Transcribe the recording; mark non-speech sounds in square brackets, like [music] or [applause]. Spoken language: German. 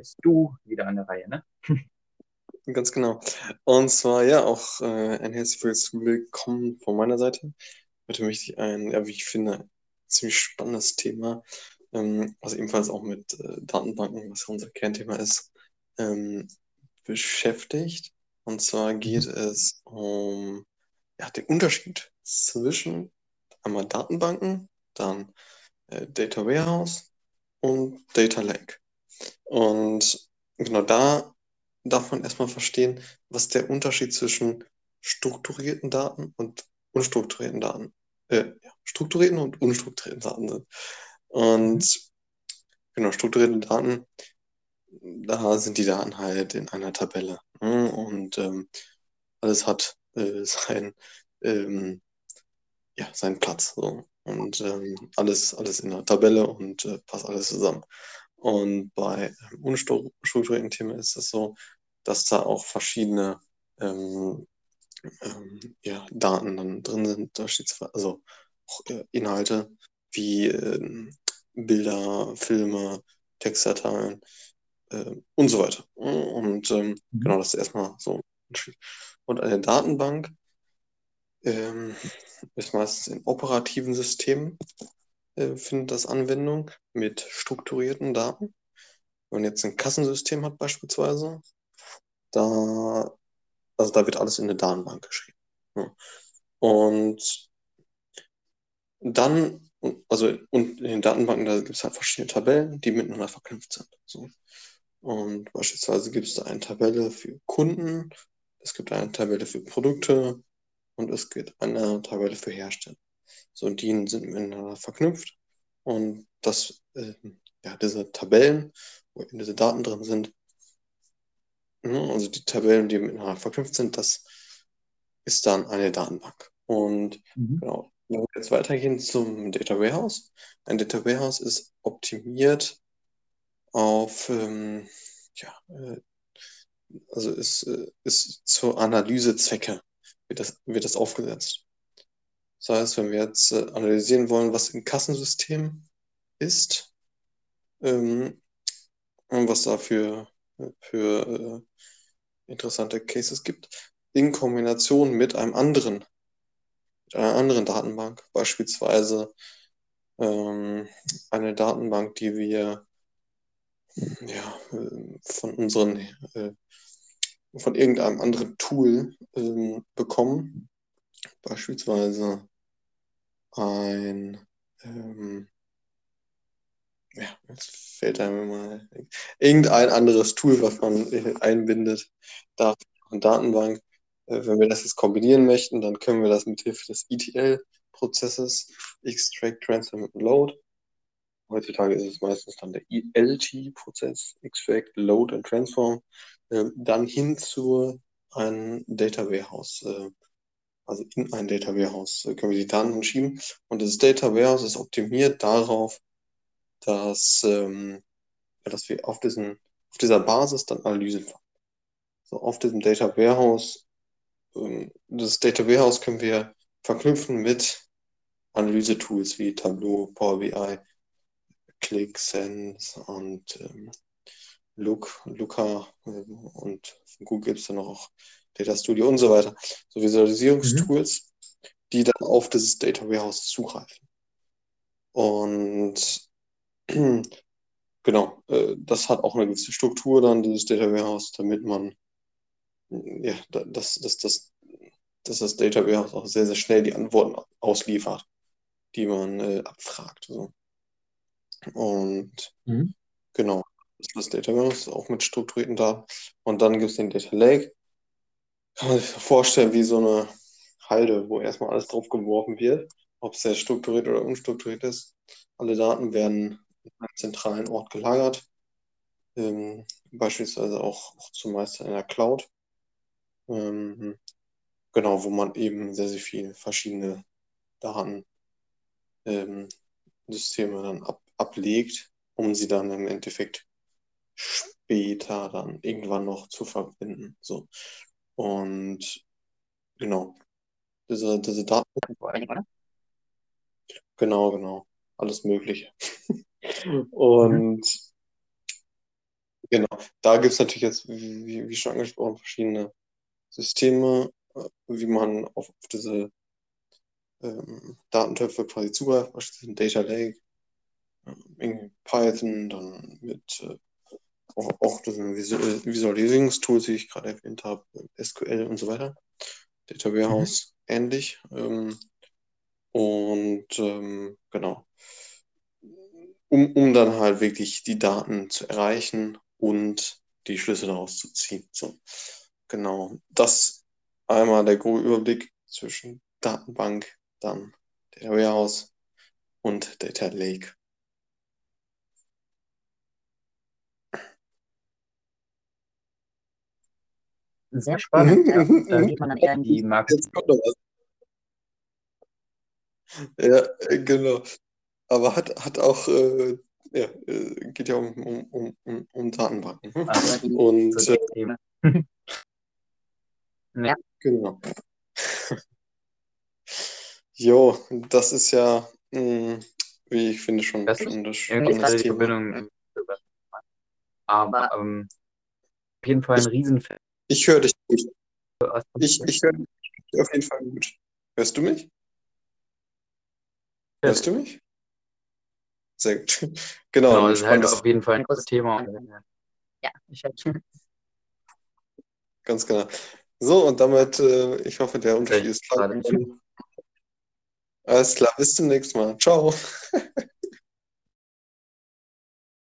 bist du wieder an der Reihe, ne? [laughs] Ganz genau. Und zwar, ja, auch äh, ein herzliches Willkommen von meiner Seite. Heute möchte ich ein, ja, wie ich finde, ziemlich spannendes Thema, ähm, was ebenfalls auch mit äh, Datenbanken, was unser Kernthema ist, ähm, beschäftigt. Und zwar geht es um ja, den Unterschied zwischen einmal Datenbanken, dann äh, Data Warehouse und Data Lake. Und genau da darf man erstmal verstehen, was der Unterschied zwischen strukturierten Daten und unstrukturierten Daten, äh, strukturierten und unstrukturierten Daten sind. Und genau, strukturierte Daten, da sind die Daten halt in einer Tabelle. Ne? Und ähm, alles hat äh, [laughs] sein, ähm, ja, seinen Platz. So. Und ähm, alles, alles in der Tabelle und äh, passt alles zusammen. Und bei ähm, unstrukturierten Themen ist es so, dass da auch verschiedene ähm, ähm, ja, Daten dann drin sind, also auch äh, Inhalte wie äh, Bilder, Filme, Textdateien äh, und so weiter. Und ähm, mhm. genau, das ist erstmal so. Und eine Datenbank ähm, ist meistens in operativen Systemen äh, findet das Anwendung mit strukturierten Daten. Wenn man jetzt ein Kassensystem hat beispielsweise, da, also da wird alles in eine Datenbank geschrieben. Ja. Und dann, also und in den Datenbanken, da gibt es halt verschiedene Tabellen, die miteinander verknüpft sind. So. Und beispielsweise gibt es da eine Tabelle für Kunden, es gibt eine Tabelle für Produkte und es gibt eine Tabelle für Hersteller. So, und die sind miteinander verknüpft. Und das, äh, ja, diese Tabellen, wo eben diese Daten drin sind, ne, also die Tabellen, die miteinander verknüpft sind, das ist dann eine Datenbank. Und mhm. genau, wenn wir jetzt weitergehen zum Data Warehouse. Ein Data Warehouse ist optimiert auf, ähm, ja, äh, also ist, äh, ist zur Analysezwecke wird das, wird das aufgesetzt. Das heißt, wenn wir jetzt äh, analysieren wollen, was im Kassensystem ist, ähm, und was da für, äh, interessante Cases gibt, in Kombination mit einem anderen, mit einer anderen Datenbank, beispielsweise ähm, eine Datenbank, die wir ja, äh, von unseren äh, von irgendeinem anderen Tool ähm, bekommen. Beispielsweise ein, ähm, ja, jetzt fällt einem mal irgendein anderes Tool, was man äh, einbindet, da eine Datenbank. Äh, wenn wir das jetzt kombinieren möchten, dann können wir das mit Hilfe des ETL-Prozesses, Extract, Transform und Load. Heutzutage ist es meistens dann der ELT-Prozess, Extract, Load und Transform, äh, dann hin zu einem Data Warehouse also in ein Data Warehouse äh, können wir die Daten schieben. Und das Data Warehouse ist optimiert darauf, dass, ähm, dass wir auf, diesen, auf dieser Basis dann Analysen fahren. So auf diesem Data Warehouse, ähm, das Data Warehouse können wir verknüpfen mit Analyse-Tools wie Tableau, Power BI, ClickSense und ähm, Look, Looker äh, und von Google gibt es dann noch Data Studio und so weiter. So Visualisierungstools, mhm. die dann auf dieses Data Warehouse zugreifen. Und [clears throat] genau, äh, das hat auch eine gewisse Struktur dann, dieses Data Warehouse, damit man, ja, dass, dass, dass, dass das Data Warehouse auch sehr, sehr schnell die Antworten ausliefert, die man äh, abfragt. So. Und mhm. genau, ist das Data Warehouse auch mit strukturierten Daten. Und dann gibt es den Data Lake, kann man sich vorstellen wie so eine Halde, wo erstmal alles drauf geworfen wird, ob es sehr strukturiert oder unstrukturiert ist. Alle Daten werden in einem zentralen Ort gelagert, ähm, beispielsweise auch, auch zumeist in einer Cloud. Ähm, genau, wo man eben sehr, sehr viele verschiedene Datensysteme ähm, dann ab, ablegt, um sie dann im Endeffekt später dann irgendwann noch zu verbinden. So. Und genau, diese, diese Daten. Genau, genau. Alles Mögliche. [laughs] Und Genau. Da gibt es natürlich jetzt, wie, wie schon angesprochen, verschiedene Systeme, äh, wie man auf, auf diese ähm, Datentöpfe quasi zugreift, beispielsweise Data Lake, äh, irgendwie Python, dann mit äh, auch, auch das Visualisierungstools, die ich gerade erwähnt habe, SQL und so weiter. Data Warehouse mhm. ähnlich. Ähm, und ähm, genau. Um, um dann halt wirklich die Daten zu erreichen und die Schlüsse daraus zu ziehen. So. Genau. Das einmal der grobe Überblick zwischen Datenbank, dann Data Warehouse und Data Lake. Sehr spannend. ja. Da geht man dann eher in die was. Ja, genau. Aber hat, hat auch, äh, ja, äh, geht ja um, um, um, um Datenbanken. Also, Und so äh, [laughs] ja. genau. [laughs] Jo, das ist ja, mh, wie ich finde, schon, Das schon das spannende Thema. Aber ähm, auf jeden Fall ein Riesenfan. Ich höre dich gut. Ich, ich höre dich auf jeden Fall gut. Hörst du mich? Hörst du mich? Sehr gut. [laughs] Genau, Genau, das ist halt auf jeden Fall ein großes Thema. Ja, ich ganz genau. So, und damit, äh, ich hoffe, der Unterschied ist klar. Alles klar, bis zum nächsten Mal. Ciao. [laughs]